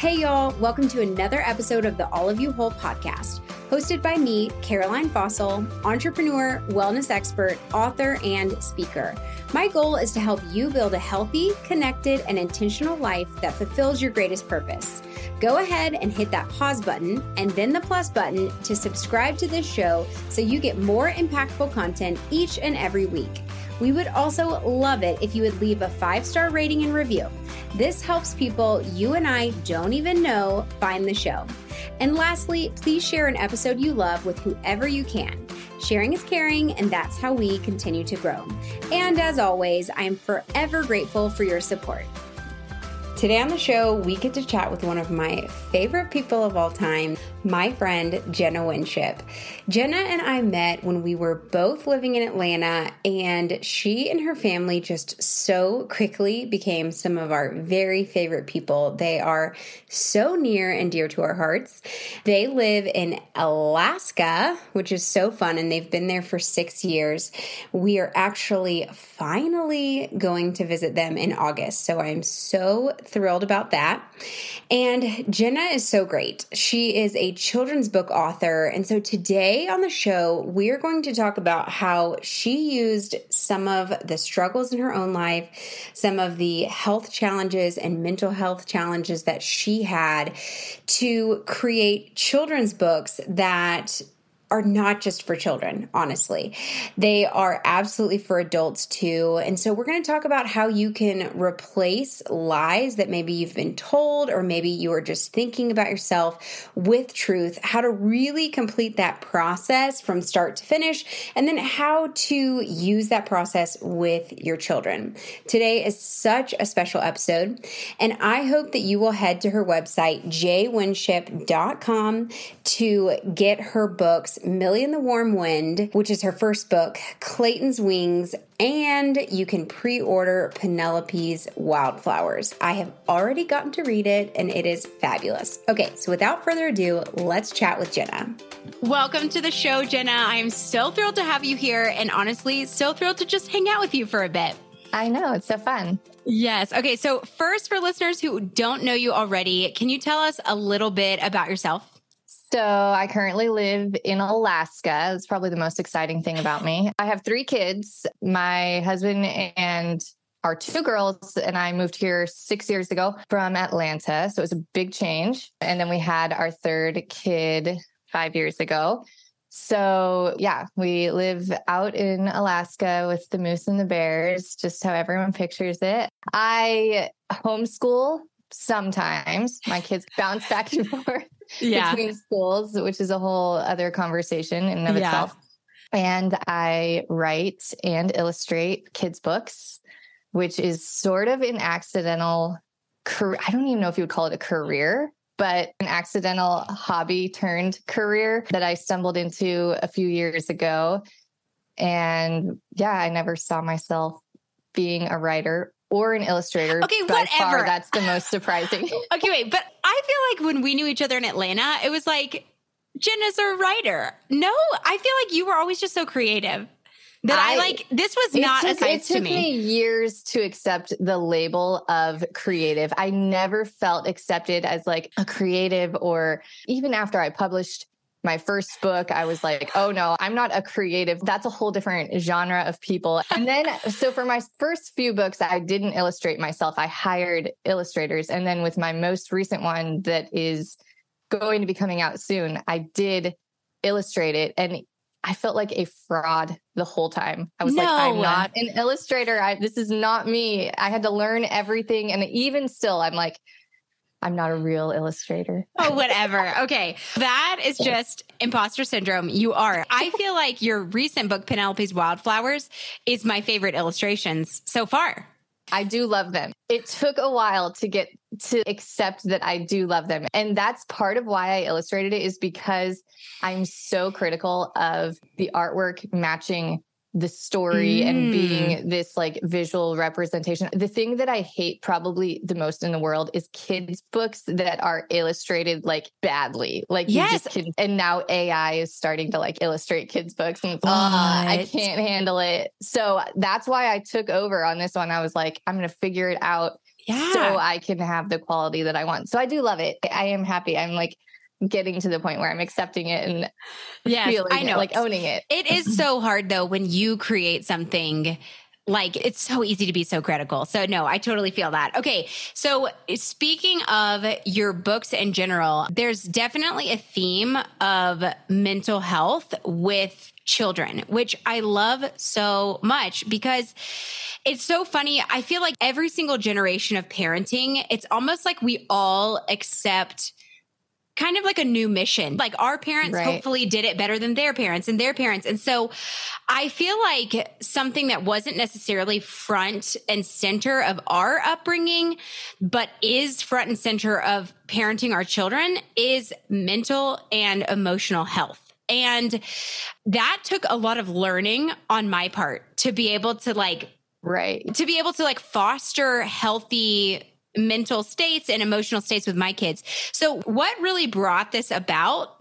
Hey, y'all, welcome to another episode of the All of You Whole podcast, hosted by me, Caroline Fossil, entrepreneur, wellness expert, author, and speaker. My goal is to help you build a healthy, connected, and intentional life that fulfills your greatest purpose. Go ahead and hit that pause button and then the plus button to subscribe to this show so you get more impactful content each and every week. We would also love it if you would leave a five star rating and review. This helps people you and I don't even know find the show. And lastly, please share an episode you love with whoever you can. Sharing is caring, and that's how we continue to grow. And as always, I am forever grateful for your support. Today on the show, we get to chat with one of my favorite people of all time, my friend Jenna Winship. Jenna and I met when we were both living in Atlanta, and she and her family just so quickly became some of our very favorite people. They are so near and dear to our hearts. They live in Alaska, which is so fun, and they've been there for six years. We are actually finally going to visit them in August, so I'm so thrilled about that. And Jenna is so great. She is a children's book author. And so today on the show, we are going to talk about how she used some of the struggles in her own life, some of the health challenges and mental health challenges that she had to create children's books that are not just for children, honestly. They are absolutely for adults too. And so we're going to talk about how you can replace lies that maybe you've been told or maybe you are just thinking about yourself with truth, how to really complete that process from start to finish, and then how to use that process with your children. Today is such a special episode, and I hope that you will head to her website, jwinship.com, to get her books Millie and the Warm Wind, which is her first book, Clayton's Wings, and you can pre order Penelope's Wildflowers. I have already gotten to read it and it is fabulous. Okay, so without further ado, let's chat with Jenna. Welcome to the show, Jenna. I am so thrilled to have you here and honestly, so thrilled to just hang out with you for a bit. I know, it's so fun. Yes. Okay. So, first, for listeners who don't know you already, can you tell us a little bit about yourself? So I currently live in Alaska. It's probably the most exciting thing about me. I have three kids. My husband and our two girls and I moved here six years ago from Atlanta. So it was a big change. And then we had our third kid five years ago. So, yeah, we live out in Alaska with the moose and the bears, just how everyone pictures it. I homeschool sometimes. My kids bounce back and forth yeah. between schools, which is a whole other conversation in and of yeah. itself. And I write and illustrate kids' books, which is sort of an accidental career. I don't even know if you would call it a career, but an accidental hobby turned career that I stumbled into a few years ago. And yeah, I never saw myself being a writer or an illustrator. Okay, whatever. Far, that's the most surprising. okay, wait, but I feel like when we knew each other in Atlanta, it was like Jenna's a writer. No, I feel like you were always just so creative that I, I, like this was not took, a science to me. me years to accept the label of creative. I never felt accepted as like a creative or even after I published my first book, I was like, oh no, I'm not a creative. That's a whole different genre of people. And then, so for my first few books, I didn't illustrate myself. I hired illustrators. And then with my most recent one that is going to be coming out soon, I did illustrate it. And I felt like a fraud the whole time. I was no. like, I'm not an illustrator. I, this is not me. I had to learn everything. And even still, I'm like, I'm not a real illustrator. Oh, whatever. Okay. That is just imposter syndrome. You are. I feel like your recent book, Penelope's Wildflowers, is my favorite illustrations so far. I do love them. It took a while to get to accept that I do love them. And that's part of why I illustrated it is because I'm so critical of the artwork matching the story mm. and being this like visual representation. The thing that I hate probably the most in the world is kids' books that are illustrated like badly. Like yes. Can, and now AI is starting to like illustrate kids' books and uh, I can't handle it. So that's why I took over on this one. I was like, I'm gonna figure it out Yeah. So I can have the quality that I want. So I do love it. I am happy. I'm like getting to the point where I'm accepting it and feeling I know. It, like owning it. It is so hard though when you create something like it's so easy to be so critical. So no, I totally feel that. Okay. So speaking of your books in general, there's definitely a theme of mental health with children, which I love so much because it's so funny. I feel like every single generation of parenting, it's almost like we all accept kind of like a new mission. Like our parents right. hopefully did it better than their parents and their parents. And so I feel like something that wasn't necessarily front and center of our upbringing, but is front and center of parenting our children is mental and emotional health. And that took a lot of learning on my part to be able to like right to be able to like foster healthy mental states and emotional states with my kids. So what really brought this about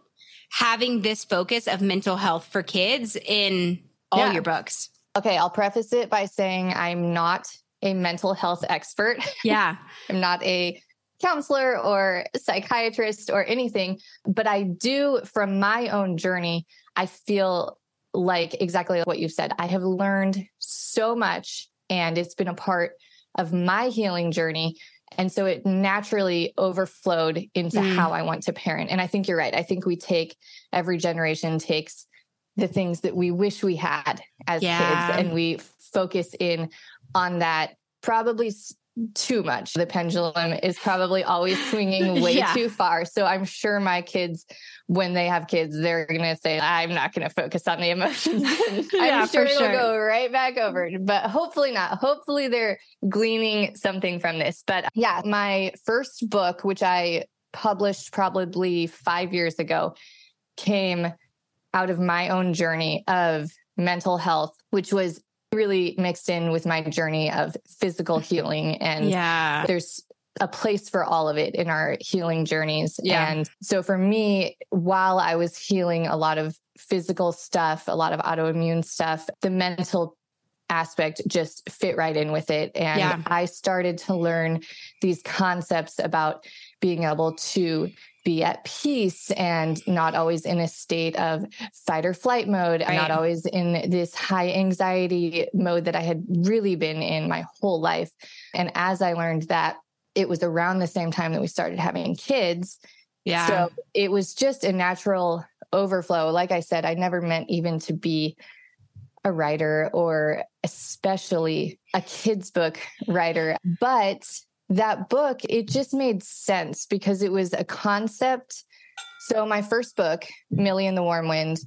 having this focus of mental health for kids in all yeah. your books? Okay, I'll preface it by saying I'm not a mental health expert. Yeah. I'm not a counselor or psychiatrist or anything, but I do from my own journey, I feel like exactly what you said. I have learned so much and it's been a part of my healing journey. And so it naturally overflowed into mm. how I want to parent. And I think you're right. I think we take every generation takes the things that we wish we had as yeah. kids and we focus in on that probably too much. The pendulum is probably always swinging way yeah. too far. So I'm sure my kids, when they have kids, they're going to say, I'm not going to focus on the emotions. yeah, I'm sure it'll sure. go right back over, but hopefully not. Hopefully they're gleaning something from this. But yeah, my first book, which I published probably five years ago, came out of my own journey of mental health, which was really mixed in with my journey of physical healing. And yeah. there's a place for all of it in our healing journeys. Yeah. And so for me, while I was healing a lot of physical stuff, a lot of autoimmune stuff, the mental aspect just fit right in with it. And yeah. I started to learn these concepts about being able to be at peace and not always in a state of fight or flight mode, right. not always in this high anxiety mode that I had really been in my whole life. And as I learned that, it was around the same time that we started having kids. Yeah. So it was just a natural overflow. Like I said, I never meant even to be a writer or especially a kids book writer, but that book, it just made sense because it was a concept. So, my first book, Millie and the Warm Wind,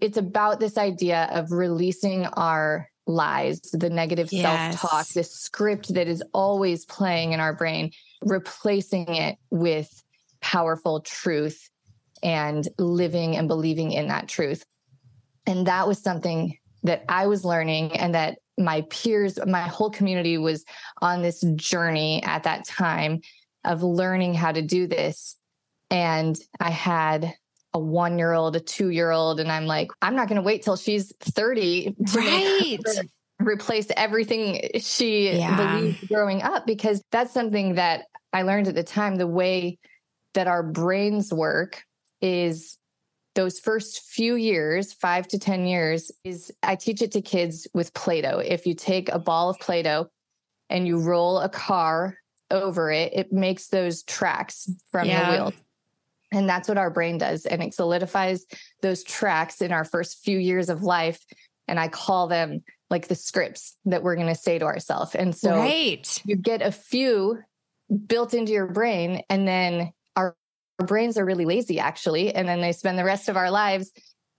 it's about this idea of releasing our lies, the negative yes. self talk, the script that is always playing in our brain, replacing it with powerful truth and living and believing in that truth. And that was something that I was learning and that my peers, my whole community was on this journey at that time of learning how to do this. And I had a one year old, a two year old, and I'm like, I'm not going to wait till she's 30 to right. replace everything she yeah. believed growing up, because that's something that I learned at the time. The way that our brains work is those first few years, five to 10 years, is I teach it to kids with Play Doh. If you take a ball of Play Doh and you roll a car over it, it makes those tracks from yeah. the wheels. And that's what our brain does. And it solidifies those tracks in our first few years of life. And I call them like the scripts that we're going to say to ourselves. And so right. you get a few built into your brain, and then our brains are really lazy actually and then they spend the rest of our lives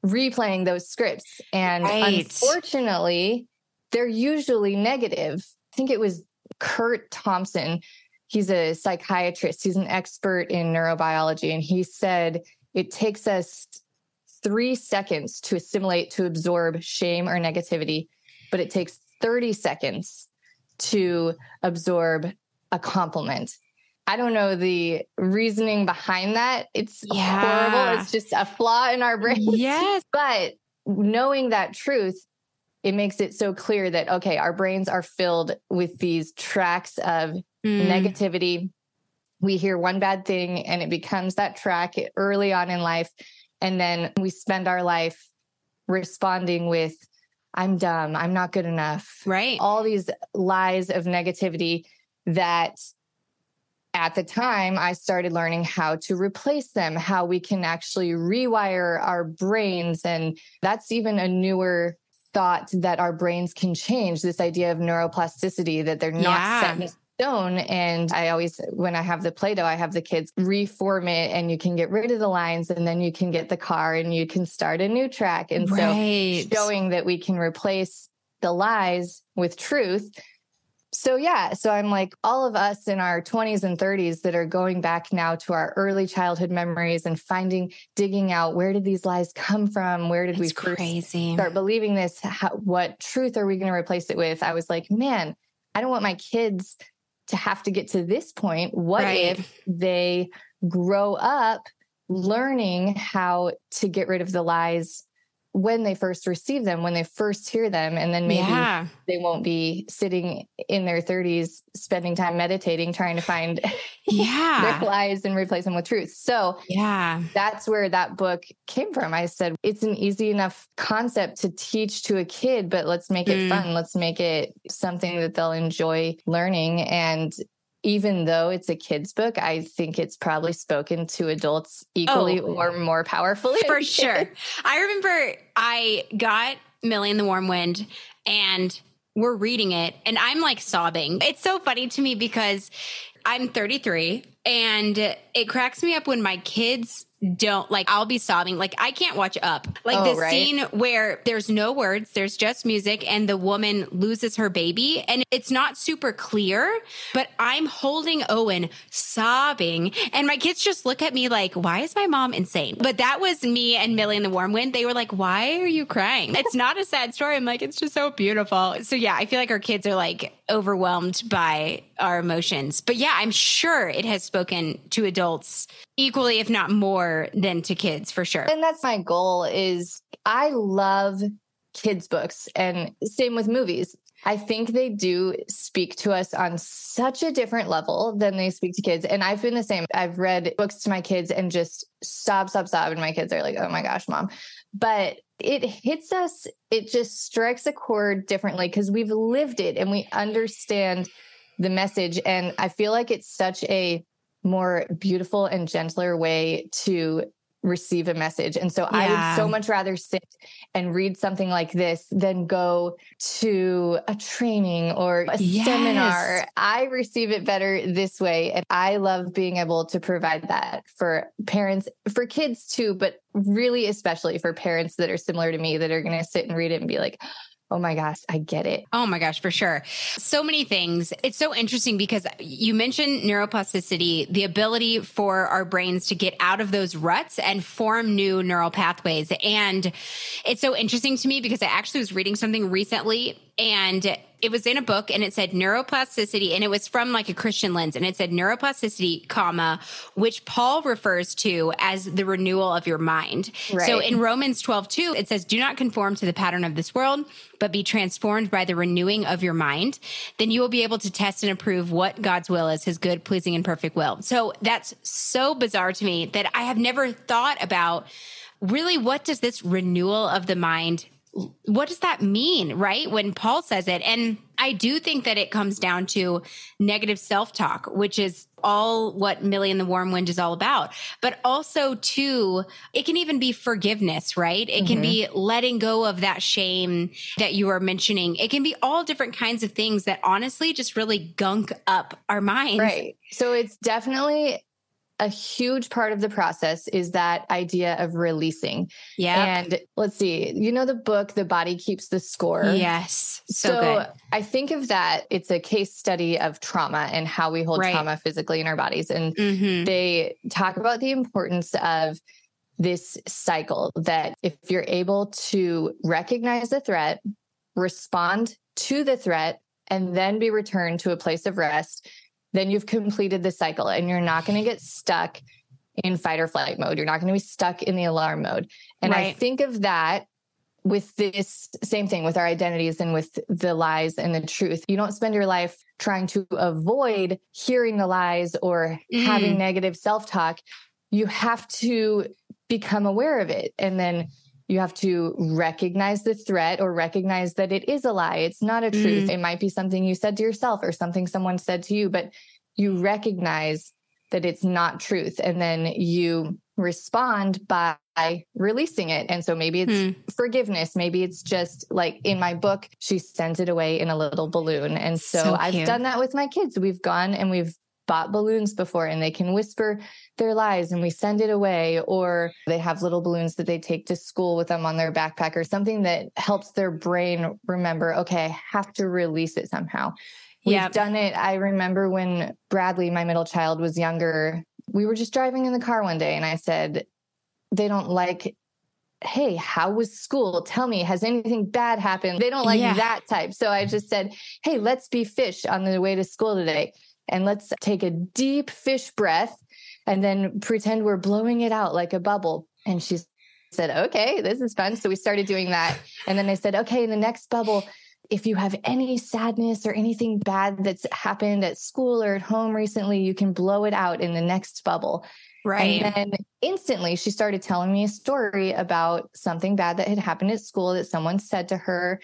replaying those scripts. And right. unfortunately they're usually negative. I think it was Curt Thompson. He's a psychiatrist. He's an expert in neurobiology and he said it takes us three seconds to assimilate to absorb shame or negativity but it takes 30 seconds to absorb a compliment I don't know the reasoning behind that. It's yeah. horrible. It's just a flaw in our brain. Yes. but knowing that truth, it makes it so clear that, okay, our brains are filled with these tracks of mm. negativity. We hear one bad thing and it becomes that track early on in life. And then we spend our life responding with, I'm dumb. I'm not good enough. Right. All these lies of negativity that at the time I started learning how to replace them, how we can actually rewire our brains. And that's even a newer thought that our brains can change this idea of neuroplasticity, that they're not yeah. set in stone. And I always, when I have the Play Doh, I have the kids reform it and you can get rid of the lines and then you can get the car and you can start a new track. And right. so showing that we can replace the lies with truth so yeah so i'm like all of us in our 20s and 30s that are going back now to our early childhood memories and finding digging out where did these lies come from where did it's we crazy. start believing this How, what truth are we going to replace it with i was like man i don't want my kids to have to get to this point what right. if they grow up learning how to get rid of the lies when they first receive them, when they first hear them, and then maybe yeah. they won't be sitting in their 30s spending time meditating, trying to find yeah. their lies and replace them with truth. So yeah, that's where that book came from. I said it's an easy enough concept to teach to a kid, but let's make it mm. fun. Let's make it something that they'll enjoy learning. And even though it's a kid's book, I think it's probably spoken to adults equally oh, or more powerfully. For sure. I remember I got Millie in the Warm Wind and we're reading it and I'm like sobbing. It's so funny to me because I'm 33 and it cracks me up when my kids don't like I'll be sobbing. Like I can't watch up. Like oh, the right? scene where there's no words, there's just music and the woman loses her baby and it's not super clear, but I'm holding Owen sobbing and my kids just look at me like, "Why is my mom insane?" But that was me and Millie in the Warm Wind. They were like, "Why are you crying?" It's not a sad story. I'm like, "It's just so beautiful." So yeah, I feel like our kids are like overwhelmed by our emotions. But yeah, I'm sure it has spoken to adults equally if not more than to kids for sure. And that's my goal is I love kids books and same with movies. I think they do speak to us on such a different level than they speak to kids. And I've been the same. I've read books to my kids and just sob, sob, sob. And my kids are like, oh my gosh, mom. But it hits us, it just strikes a chord differently because we've lived it and we understand the message. And I feel like it's such a more beautiful and gentler way to receive a message. And so yeah. I would so much rather sit and read something like this than go to a training or a yes. seminar. I receive it better this way. And I love being able to provide that for parents, for kids too, but really especially for parents that are similar to me that are going to sit and read it and be like, Oh my gosh, I get it. Oh my gosh, for sure. So many things. It's so interesting because you mentioned neuroplasticity, the ability for our brains to get out of those ruts and form new neural pathways. And it's so interesting to me because I actually was reading something recently and it was in a book and it said neuroplasticity and it was from like a Christian lens and it said neuroplasticity, comma, which Paul refers to as the renewal of your mind. Right. So in Romans 12, 2, it says, do not conform to the pattern of this world, but be transformed by the renewing of your mind. Then you will be able to test and approve what God's will is, his good, pleasing, and perfect will. So that's so bizarre to me that I have never thought about really what does this renewal of the mind what does that mean, right? When Paul says it. And I do think that it comes down to negative self talk, which is all what Millie and the Warm Wind is all about. But also, too, it can even be forgiveness, right? It mm-hmm. can be mm-hmm. letting go of that shame that you are mentioning. It can be all different kinds of things that honestly just really gunk up our minds. Right. So it's definitely a huge part of the process is that idea of releasing. Yeah. And let's see, you know, the book, The Body Keeps the Score. Yes. So, so I think of that, it's a case study of trauma and how we hold right. trauma physically in our bodies. And mm-hmm. they talk about the importance of this cycle that if you're able to recognize the threat, respond to the threat, and then be returned to a place of rest, then you've completed the cycle and you're not going to get stuck in fight or flight mode. You're not going to be stuck in the alarm mode. And right. I think of that with this same thing with our identities and with the lies and the truth. You don't spend your life trying to avoid hearing the lies or mm. having negative self talk. You have to become aware of it. And then you have to recognize the threat or recognize that it is a lie. It's not a truth. Mm. It might be something you said to yourself or something someone said to you, but you recognize that it's not truth. And then you respond by releasing it. And so maybe it's mm. forgiveness. Maybe it's just like in my book, she sends it away in a little balloon. And so, so I've done that with my kids. We've gone and we've bought balloons before and they can whisper their lies and we send it away or they have little balloons that they take to school with them on their backpack or something that helps their brain remember okay i have to release it somehow. We've yep. done it. I remember when bradley my middle child was younger we were just driving in the car one day and i said they don't like hey how was school? Tell me has anything bad happened? They don't like yeah. that type. So i just said hey let's be fish on the way to school today and let's take a deep fish breath and then pretend we're blowing it out like a bubble. And she said, okay, this is fun. So we started doing that. And then I said, okay, in the next bubble, if you have any sadness or anything bad that's happened at school or at home recently, you can blow it out in the next bubble. Right. And then instantly she started telling me a story about something bad that had happened at school that someone said to her.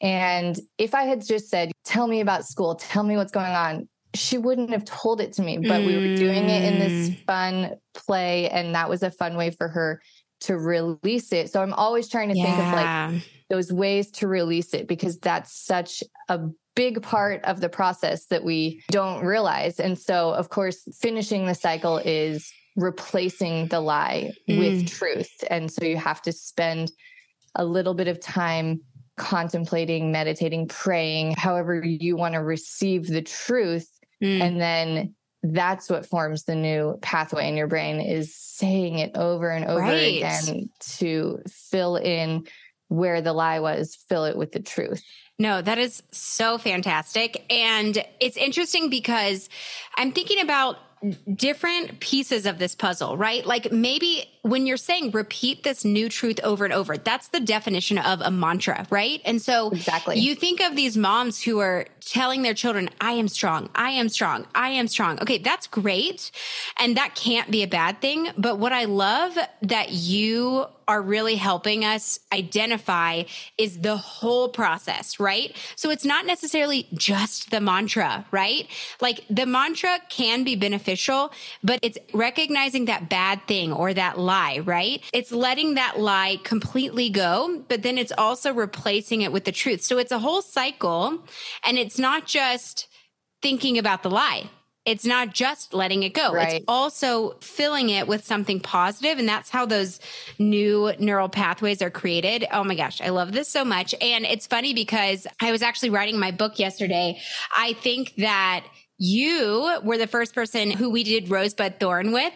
And if I had just said, Tell me about school, tell me what's going on, she wouldn't have told it to me, but mm. we were doing it in this mm. fun play. And that was a fun way for her to release it. So I'm always trying to yeah. think of like those ways to release it because that's such a big part of the process that we don't realize. And so, of course, finishing the cycle is replacing the lie mm. with truth. And so you have to spend a little bit of time contemplating, meditating, praying, however you want to receive the truth Mm. And then that's what forms the new pathway in your brain is saying it over and over right. again to fill in where the lie was, fill it with the truth. No, that is so fantastic. And it's interesting because I'm thinking about different pieces of this puzzle, right? Like maybe when you're saying repeat this new truth over and over, that's the definition of a mantra, right? And so exactly. you think of these moms who are telling their children, I am strong, I am strong, I am strong. Okay, that's great. And that can't be a bad thing. But what I love that you are really helping us identify is the whole process, right? So it's not necessarily just the mantra, right? Like the mantra can be beneficial, but it's recognizing that bad thing or that lie, right? It's letting that lie completely go, but then it's also replacing it with the truth. So it's a whole cycle and it's not just thinking about the lie it's not just letting it go. Right. It's also filling it with something positive, And that's how those new neural pathways are created. Oh my gosh, I love this so much. And it's funny because I was actually writing my book yesterday. I think that you were the first person who we did Rosebud Thorn with.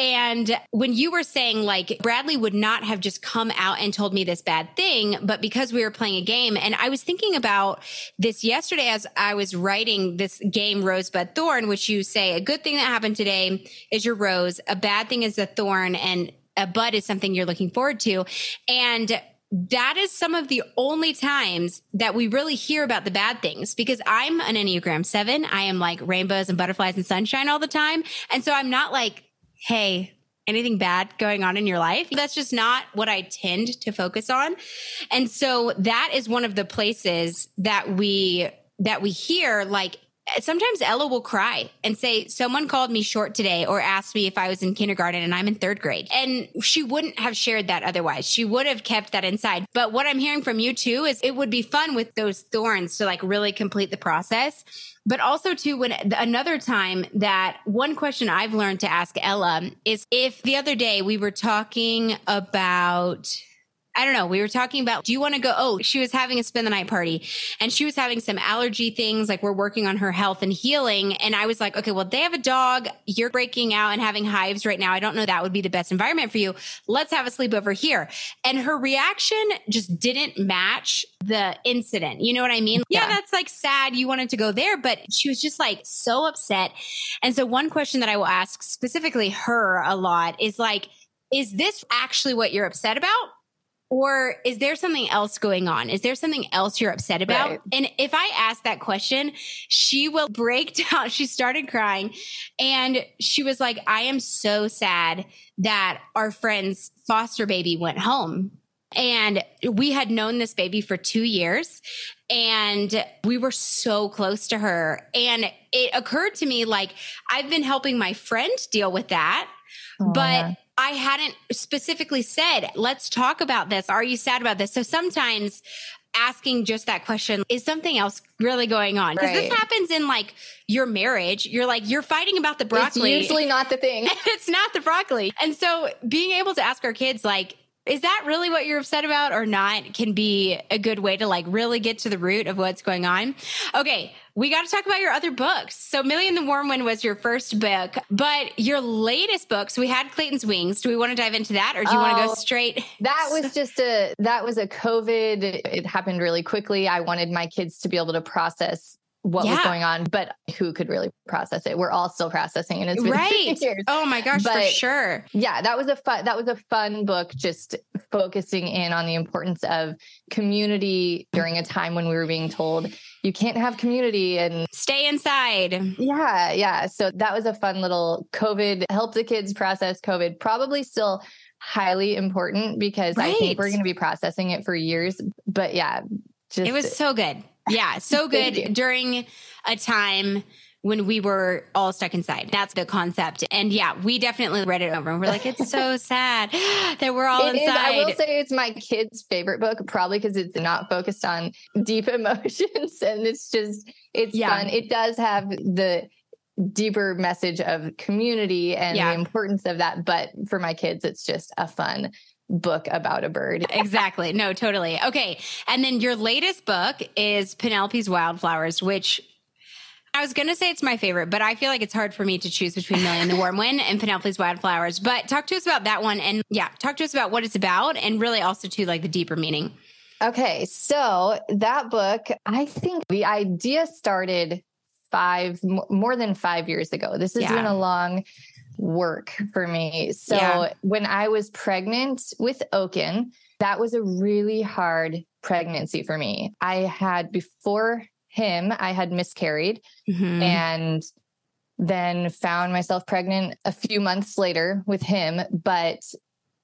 And when you were saying like Bradley would not have just come out and told me this bad thing, but because we were playing a game, and I was thinking about this yesterday as I was writing this game Rosebud Thorn, which you say a good thing that happened today is your rose, a bad thing is a thorn, and a bud is something you're looking forward to. And that is some of the only times that we really hear about the bad things because I'm an Enneagram seven. I am like rainbows and butterflies and sunshine all the time. And so I'm not like, hey, anything bad going on in your life. That's just not what I tend to focus on. And so that is one of the places that we that we hear like sometimes Ella will cry and say, Someone called me short today or asked me if I was in kindergarten and I'm in third grade. And she wouldn't have shared that otherwise. She would have kept that inside. But what I'm hearing from you too is it would be fun with those thorns to like really complete the process. But also, too, when another time that one question I've learned to ask Ella is if the other day we were talking about I don't know. We were talking about, do you want to go? Oh, she was having a spend the night party and she was having some allergy things. Like we're working on her health and healing. And I was like, okay, well, they have a dog. You're breaking out and having hives right now. I don't know that would be the best environment for you. Let's have a sleepover here. And her reaction just didn't match the incident. You know what I mean? Yeah, yeah that's like sad. You wanted to go there, but she was just like so upset. And so one question that I will ask specifically her a lot is like, is this actually what you're upset about? Or is there something else going on? Is there something else you're upset about? Right. And if I ask that question, she will break down. She started crying and she was like, I am so sad that our friend's foster baby went home. And we had known this baby for two years and we were so close to her. And it occurred to me like, I've been helping my friend deal with that. But. I hadn't specifically said, let's talk about this. Are you sad about this? So sometimes asking just that question is something else really going on because Right. this happens in like your marriage you're like you're fighting about the broccoli It's usually not the thing. it's not the broccoli and so being able to ask our kids like is that really what you're upset about or not can be a good way to like really get to the root of what's going on okay we got to talk about your other books so millie and the warm wind was your first book but your latest book so we had clayton's wings do we want to dive into that or do you want to go Oh, straight That was just a that was a COVID. It happened really quickly. I wanted my kids to be able to process what was going on, but who could really process it? We're all still processing it. It's been right years. oh my gosh for sure Yeah, that was a fun that was a fun book just focusing in on the importance of community during a time when we were being told you can't have community and stay inside yeah, yeah. So that was a fun little COVID help the kids process COVID. Probably still highly important because I think we're going to be processing it for years. But yeah, just It was so good. Yeah, so good during a time when we were all stuck inside. That's the concept. And yeah, we definitely read it over and we're like, it's so sad that we're all It is. inside. I will say it's my kid's favorite book, probably because it's not focused on deep emotions and it's just it's Yeah. fun. It does have the deeper message of community and Yeah. the importance of that, but for my kids, it's just a fun book about a bird. exactly. No, totally. Okay. And then your latest book is Penelope's Wildflowers, which I was going to say it's my favorite, but I feel like it's hard for me to choose between Millie and the Warm Wind and Penelope's Wildflowers. But talk to us about that one. And yeah, talk to us about what it's about and really also to like the deeper meaning. Okay, so that book, I think the idea started five more than five years ago. This has Yeah. been a long work for me. So Yeah. when I was pregnant with Oaken, that was a really hard pregnancy for me. I had before him, I had miscarried Mhm. and then found myself pregnant a few months later with him but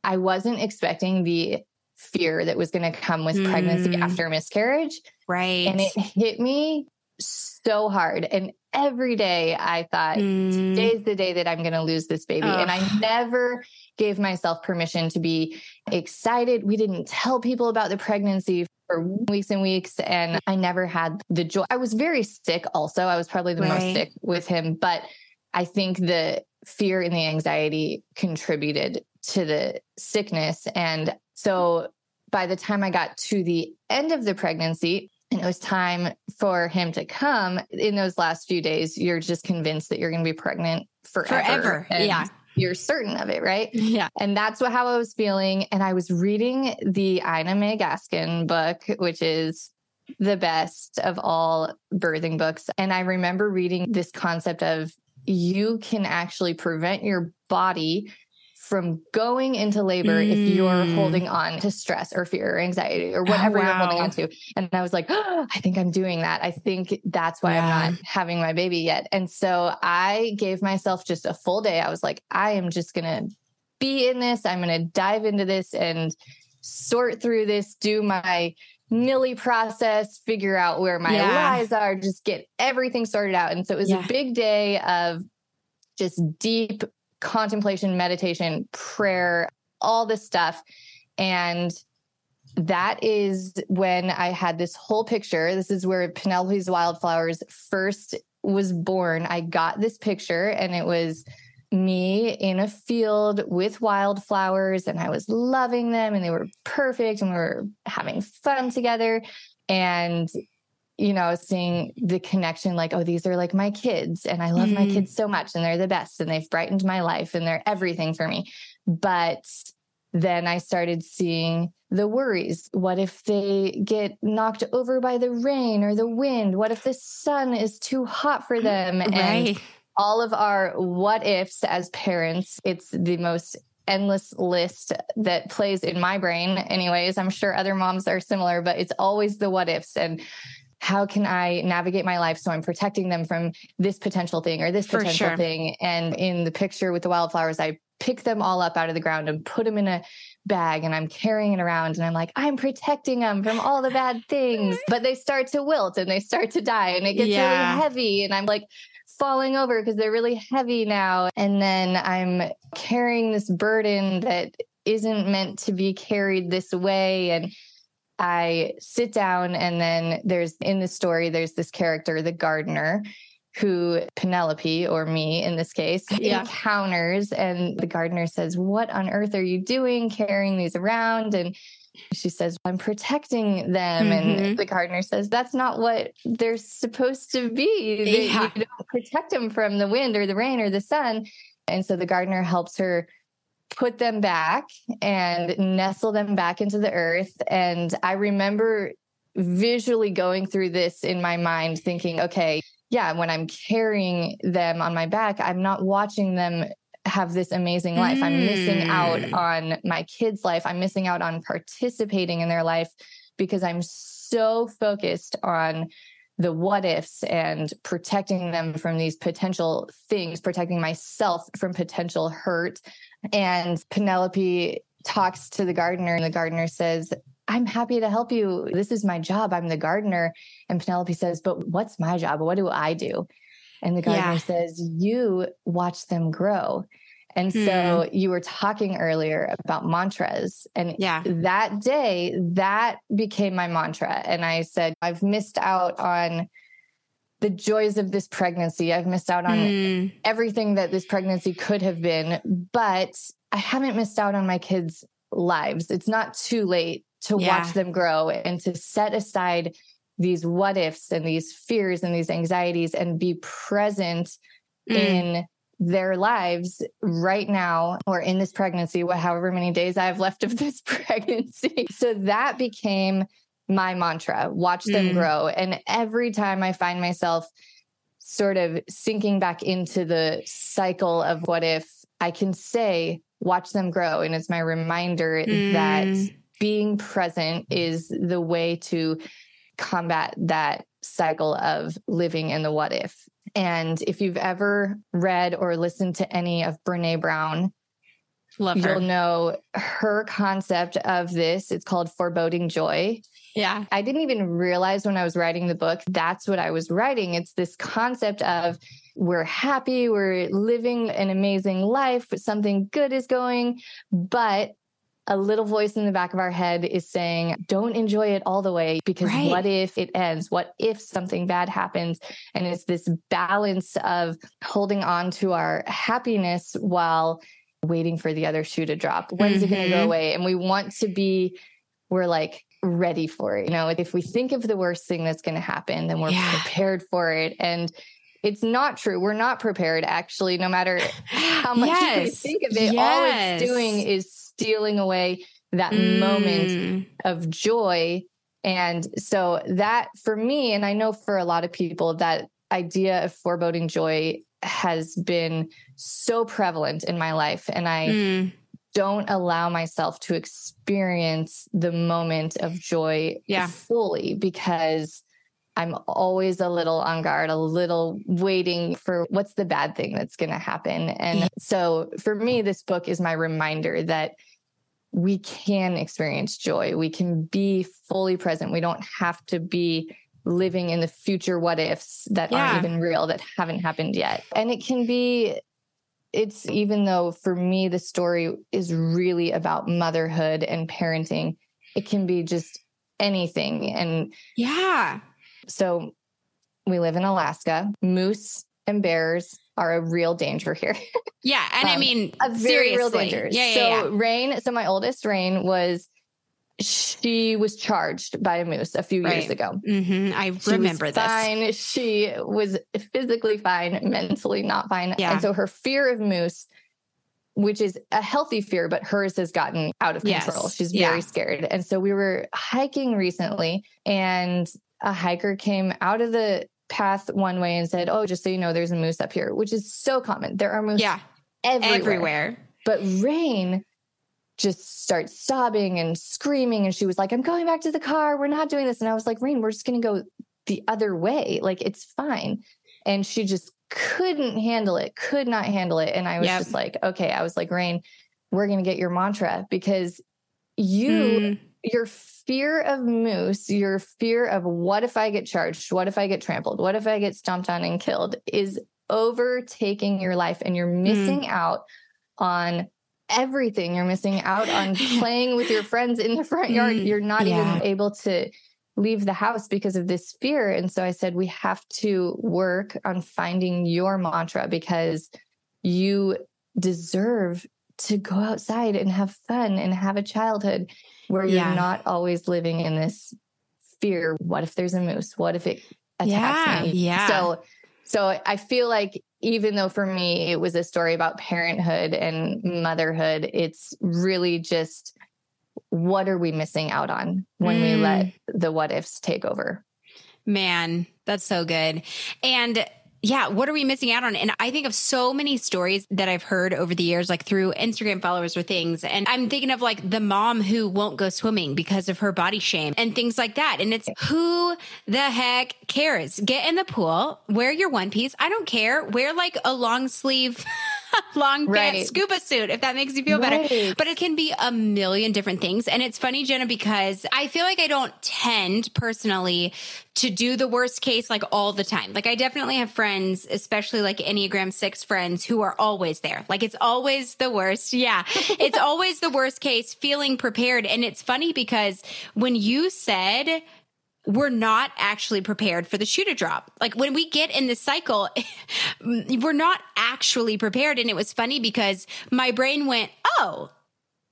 i wasn't expecting the fear that was going to come with pregnancy Mm. after miscarriage right. and it hit me so hard. And every day i thought Mm. today's the day that i'm going to lose this baby. And i never gave myself permission to be excited. We didn't tell people about the pregnancy for weeks and weeks and i never had the joy. I was very sick also. I was probably the most sick with him but i think the fear and the anxiety contributed to the sickness. And so by the time i got to the end of the pregnancy it was time for him to come in those last few days you're just convinced that you're going to be pregnant forever Forever. And Yeah. you're certain of it right Yeah. and that's what how I was feeling. And I was reading the Ina May Gaskin book, which is the best of all birthing books. And I remember reading this concept of you can actually prevent your body from going into labor if you're Mm. holding on to stress or fear or anxiety or whatever you're holding on to. And I was like, oh, I think I'm doing that. I think that's why Yeah. I'm not having my baby yet. And so I gave myself just a full day. I was like, I am just going to be in this. I'm going to dive into this and sort through this, do my Millie process, figure out where my Yeah. lies are, just get everything sorted out. And so it was Yeah. a big day of just deep contemplation, meditation, prayer, all this stuff. And that is when I had this whole picture. This is where Penelope's Wildflowers first was born. I got this picture and it was me in a field with wildflowers and I was loving them and they were perfect and we were having fun together. And, you know, seeing the connection like, oh, these are like my kids and I love my Mm. kids so much and they're the best and they've brightened my life and they're everything for me. But then I started seeing the worries. What if they get knocked over by the rain or the wind? What if the sun is too hot for them? And Right. all of our what ifs as parents, it's the most endless list that plays in my brain, anyways. I'm sure other moms are similar, but it's always the what ifs and how can I navigate my life so I'm protecting them from this potential thing or this potential sure. thing? And in the picture with the wildflowers, I pick them all up out of the ground and put them in a bag and I'm carrying it around and I'm like, I'm protecting them from all the bad things. But they start to wilt and they start to die and it gets yeah. really heavy. And I'm like, falling over because they're really heavy now. And then I'm carrying this burden that isn't meant to be carried this way. And I sit down, and then there's in the story, there's this character, the gardener, who Penelope, or me in this case, yeah. encounters. And the gardener says, What on earth are you doing carrying these around? And she says, I'm protecting them. Mm-hmm. And the gardener says, That's not what they're supposed to be. Yeah. You don't protect them from the wind or the rain or the sun. And so the gardener helps her put them back and nestle them back into the earth. And I remember visually going through this in my mind, thinking, okay, yeah, when I'm carrying them on my back, I'm not watching them have this amazing life. Mm. I'm missing out mm. on my kids' life. I'm missing out on participating in their life because I'm so focused on the what ifs and protecting them from these potential things, protecting myself from potential hurt. And Penelope talks to the gardener, and the gardener says, I'm happy to help you. This is my job. I'm the gardener. And Penelope says, But what's my job? What do I do? And the gardener yeah. says, You watch them grow. And so mm. you were talking earlier about mantras. And yeah. that day, that became my mantra. And I said, I've missed out on the joys of this pregnancy. I've missed out on mm. everything that this pregnancy could have been, but I haven't missed out on my kids' lives. It's not too late to yeah. watch them grow and to set aside these what ifs and these fears and these anxieties and be present mm. in their lives right now or in this pregnancy, however many days I have left of this pregnancy. So that became my mantra watch them mm. grow. And every time I find myself sort of sinking back into the cycle of what if I can say, watch them grow. And it's my reminder mm. that being present is the way to combat that cycle of living in the what if. And if you've ever read or listened to any of Brene Brown, Love her. You'll know her concept of this. It's called foreboding joy. Yeah. I didn't even realize when I was writing the book, that's what I was writing. It's this concept of we're happy, we're living an amazing life, something good is going, but a little voice in the back of our head is saying, don't enjoy it all the way because right. what if it ends? What if something bad happens? And it's this balance of holding on to our happiness while waiting for the other shoe to drop. When's mm-hmm. it going to go away? And we want to be, we're like, ready for it. You know, if we think of the worst thing that's going to happen, then we're yeah. prepared for it. And it's not true. We're not prepared, actually, no matter how much yes. we think of it. Yes. All it's doing is stealing away that mm. moment of joy. And so, that for me, and I know for a lot of people, that idea of foreboding joy has been so prevalent in my life. And I mm. Don't allow myself to experience the moment of joy yeah. fully because I'm always a little on guard, a little waiting for what's the bad thing that's going to happen. And so for me, this book is my reminder that we can experience joy. We can be fully present. We don't have to be living in the future what ifs that yeah. aren't even real, that haven't happened yet. And it can be, it's even though for me, the story is really about motherhood and parenting, it can be just anything. And yeah. So we live in Alaska. Moose and bears are a real danger here. Yeah. And um, I mean, a very seriously. real danger. Yeah, yeah, so yeah. Rain, so my oldest Rain was she was charged by a moose a few right. years ago. Mm-hmm. I she remember this. Fine. She was physically fine, mentally not fine. Yeah. And so her fear of moose, which is a healthy fear, but hers has gotten out of control. Yes. She's very yeah. scared. And so we were hiking recently and a hiker came out of the path one way and said, Oh, just so you know, there's a moose up here, which is so common. There are moose yeah. everywhere. everywhere. But Rain just starts sobbing and screaming. And she was like, I'm going back to the car. We're not doing this. And I was like, Rain, we're just going to go the other way. Like, it's fine. And she just couldn't handle it, could not handle it. And I was yep. just like, okay, I was like, Rain, we're going to get your mantra because you, mm. your fear of moose, your fear of what if I get charged? What if I get trampled? What if I get stomped on and killed is overtaking your life and you're missing mm. out on everything. You're missing out on playing with your friends in the front yard. Mm, you're not yeah. even able to leave the house because of this fear. And so I said, we have to work on finding your mantra because you deserve to go outside and have fun and have a childhood where yeah. you're not always living in this fear. What if there's a moose? What if it attacks yeah, me? Yeah. So so I feel like even though for me it was a story about parenthood and motherhood, it's really just what are we missing out on when mm. we let the what ifs take over? Man, that's so good. And yeah, what are we missing out on? And I think of so many stories that I've heard over the years, like through Instagram followers or things. And I'm thinking of like the mom who won't go swimming because of her body shame and things like that. And it's who the heck cares? Get in the pool, wear your one piece. I don't care. Wear like a long sleeve. long right. pants scuba suit if that makes you feel right. better. But it can be a million different things. And it's funny, Jenna, because I feel like I don't tend personally to do the worst case like all the time. Like I definitely have friends, especially like Enneagram 6 friends who are always there. Like it's always the worst. Yeah. it's always the worst case feeling prepared. And it's funny because when you said we're not actually prepared for the shoe to drop. Like when we get in this cycle, we're not actually prepared. And it was funny because my brain went, Oh,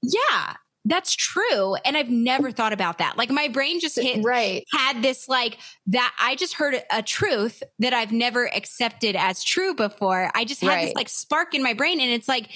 yeah, that's true. And I've never thought about that. Like my brain just hit, right. had this like that I just heard a, a truth that I've never accepted as true before. I just had right. this like spark in my brain. And it's like,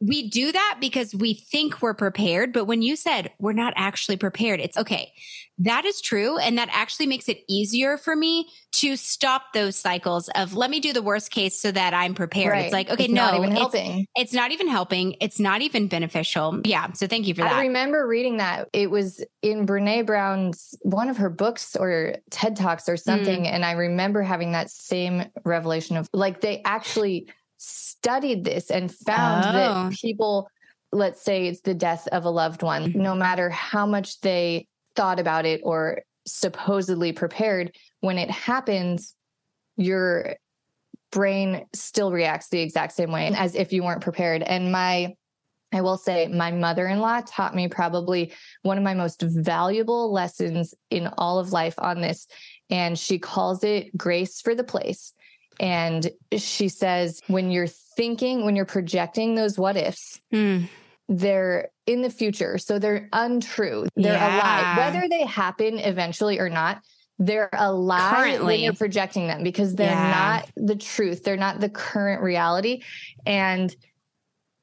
we do that because we think we're prepared. But when you said we're not actually prepared, it's okay. That is true. And that actually makes it easier for me to stop those cycles of let me do the worst case so that I'm prepared. Right. It's like, okay, it's no, not even helping. It's, not even helping. It's not even beneficial. Yeah. So thank you for that. I remember reading that. It was in Brene Brown's one of her books or TED Talks or something. Mm. And I remember having that same revelation of like they actually studied this and found oh. that people, let's say it's the death of a loved one, mm-hmm. no matter how much they thought about it or supposedly prepared, when it happens, your brain still reacts the exact same way as if you weren't prepared. And my I will say my mother in law taught me probably one of my most valuable lessons in all of life on this. And she calls it grace for the place. And she says, when you're thinking, when you're projecting those what ifs, mm. they're in the future. So they're untrue. They're yeah. a lie. Whether they happen eventually or not, they're a lie Currently. when you're projecting them because they're yeah. not the truth. They're not the current reality. And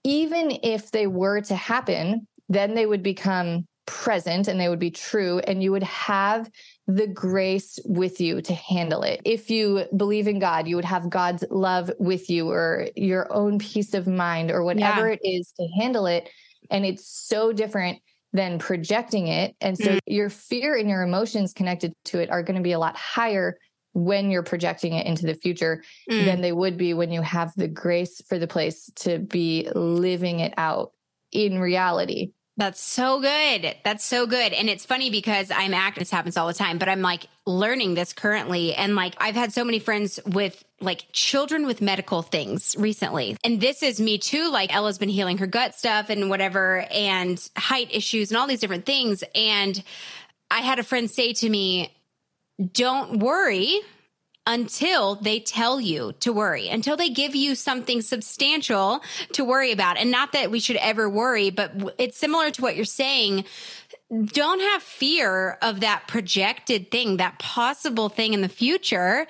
even if they were to happen, then they would become present and they would be true and you would have the grace with you to handle it. If you believe in God, you would have God's love with you or your own peace of mind or whatever yeah. it is to handle it and it's so different than projecting it and so mm. your fear and your emotions connected to it are going to be a lot higher when you're projecting it into the future mm. than they would be when you have the grace for the place to be living it out in reality that's so good. That's so good. And it's funny because I'm acting, this happens all the time, but I'm like learning this currently. And like, I've had so many friends with like children with medical things recently. And this is me too. Like Ella's been healing her gut stuff and whatever, and height issues and all these different things. And I had a friend say to me, don't worry until they tell you to worry, until they give you something substantial to worry about. And not that we should ever worry, but it's similar to what you're saying. Don't have fear of that projected thing, that possible thing in the future.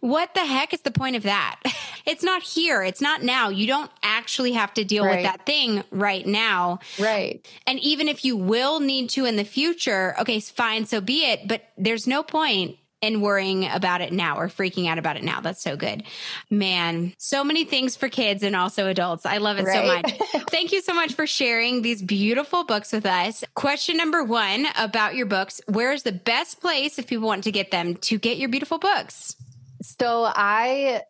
What the heck is the point of that? It's not here. It's not now. You don't actually have to deal right. with that thing right now. Right. And even if you will need to in the future, okay, fine, so be it. But there's no point and worrying about it now or freaking out about it now. That's so good. Man, so many things for kids and also adults. I love it right? so much. Thank you so much for sharing these beautiful books with us. Question number one about your books Where's the best place if people want to get them to get your beautiful books? So I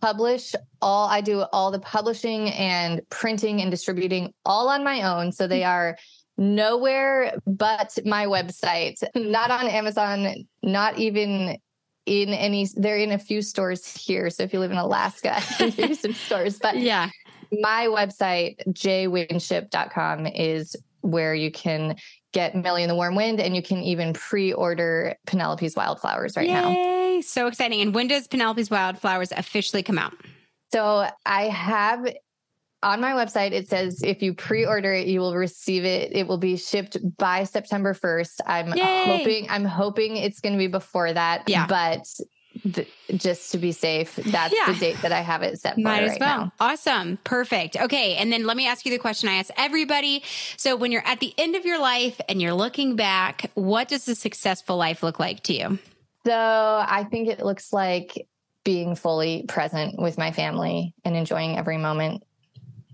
publish all I do all the publishing and printing and distributing all on my own. So they mm. are nowhere but my website, not on Amazon, not even in any they're in a few stores here. So if you live in Alaska, there's some stores. But yeah. My website, jwinship.com, is where you can get Millie in the Warm Wind and you can even pre-order Penelope's Wildflowers right Yay. now. So exciting. And when does Penelope's Wildflowers officially come out? So I have on my website it says if you pre-order it you will receive it. It will be shipped by september 1st i'm Yay. hoping i'm hoping it's going to be before that yeah. but th- just to be safe that's yeah. the date that i have it set for might as right well. now. awesome. Perfect. Okay and then let me ask you the question i ask everybody. So when you're at the end of your life and you're looking back what does a successful life look like to you? So i think it looks like being fully present with my family and enjoying every moment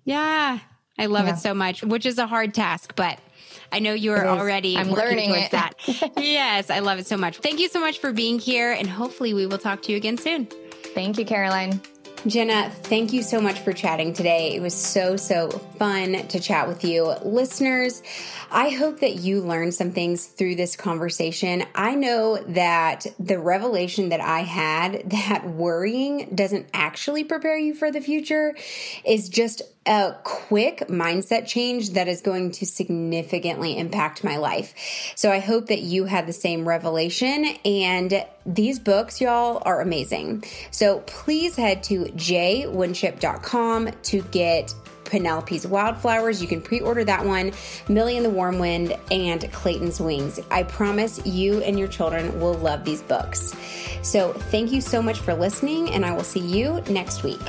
yeah. I love yeah. it so much, which is a hard task, but I know you are already I'm learning towards it. that. yes, I love it so much. Thank you so much for being here, and hopefully, we will talk to you again soon. Thank you, Caroline. Jenna, thank you so much for chatting today. It was so, so fun to chat with you. Listeners, I hope that you learned some things through this conversation. I know that the revelation that I had that worrying doesn't actually prepare you for the future is just a quick mindset change that is going to significantly impact my life. So I hope that you had the same revelation. And these books, y'all, are amazing. So please head to jwinship.com to get Penelope's Wildflowers. You can pre order that one, Millie in the Warm Wind, and Clayton's Wings. I promise you and your children will love these books. So, thank you so much for listening, and I will see you next week.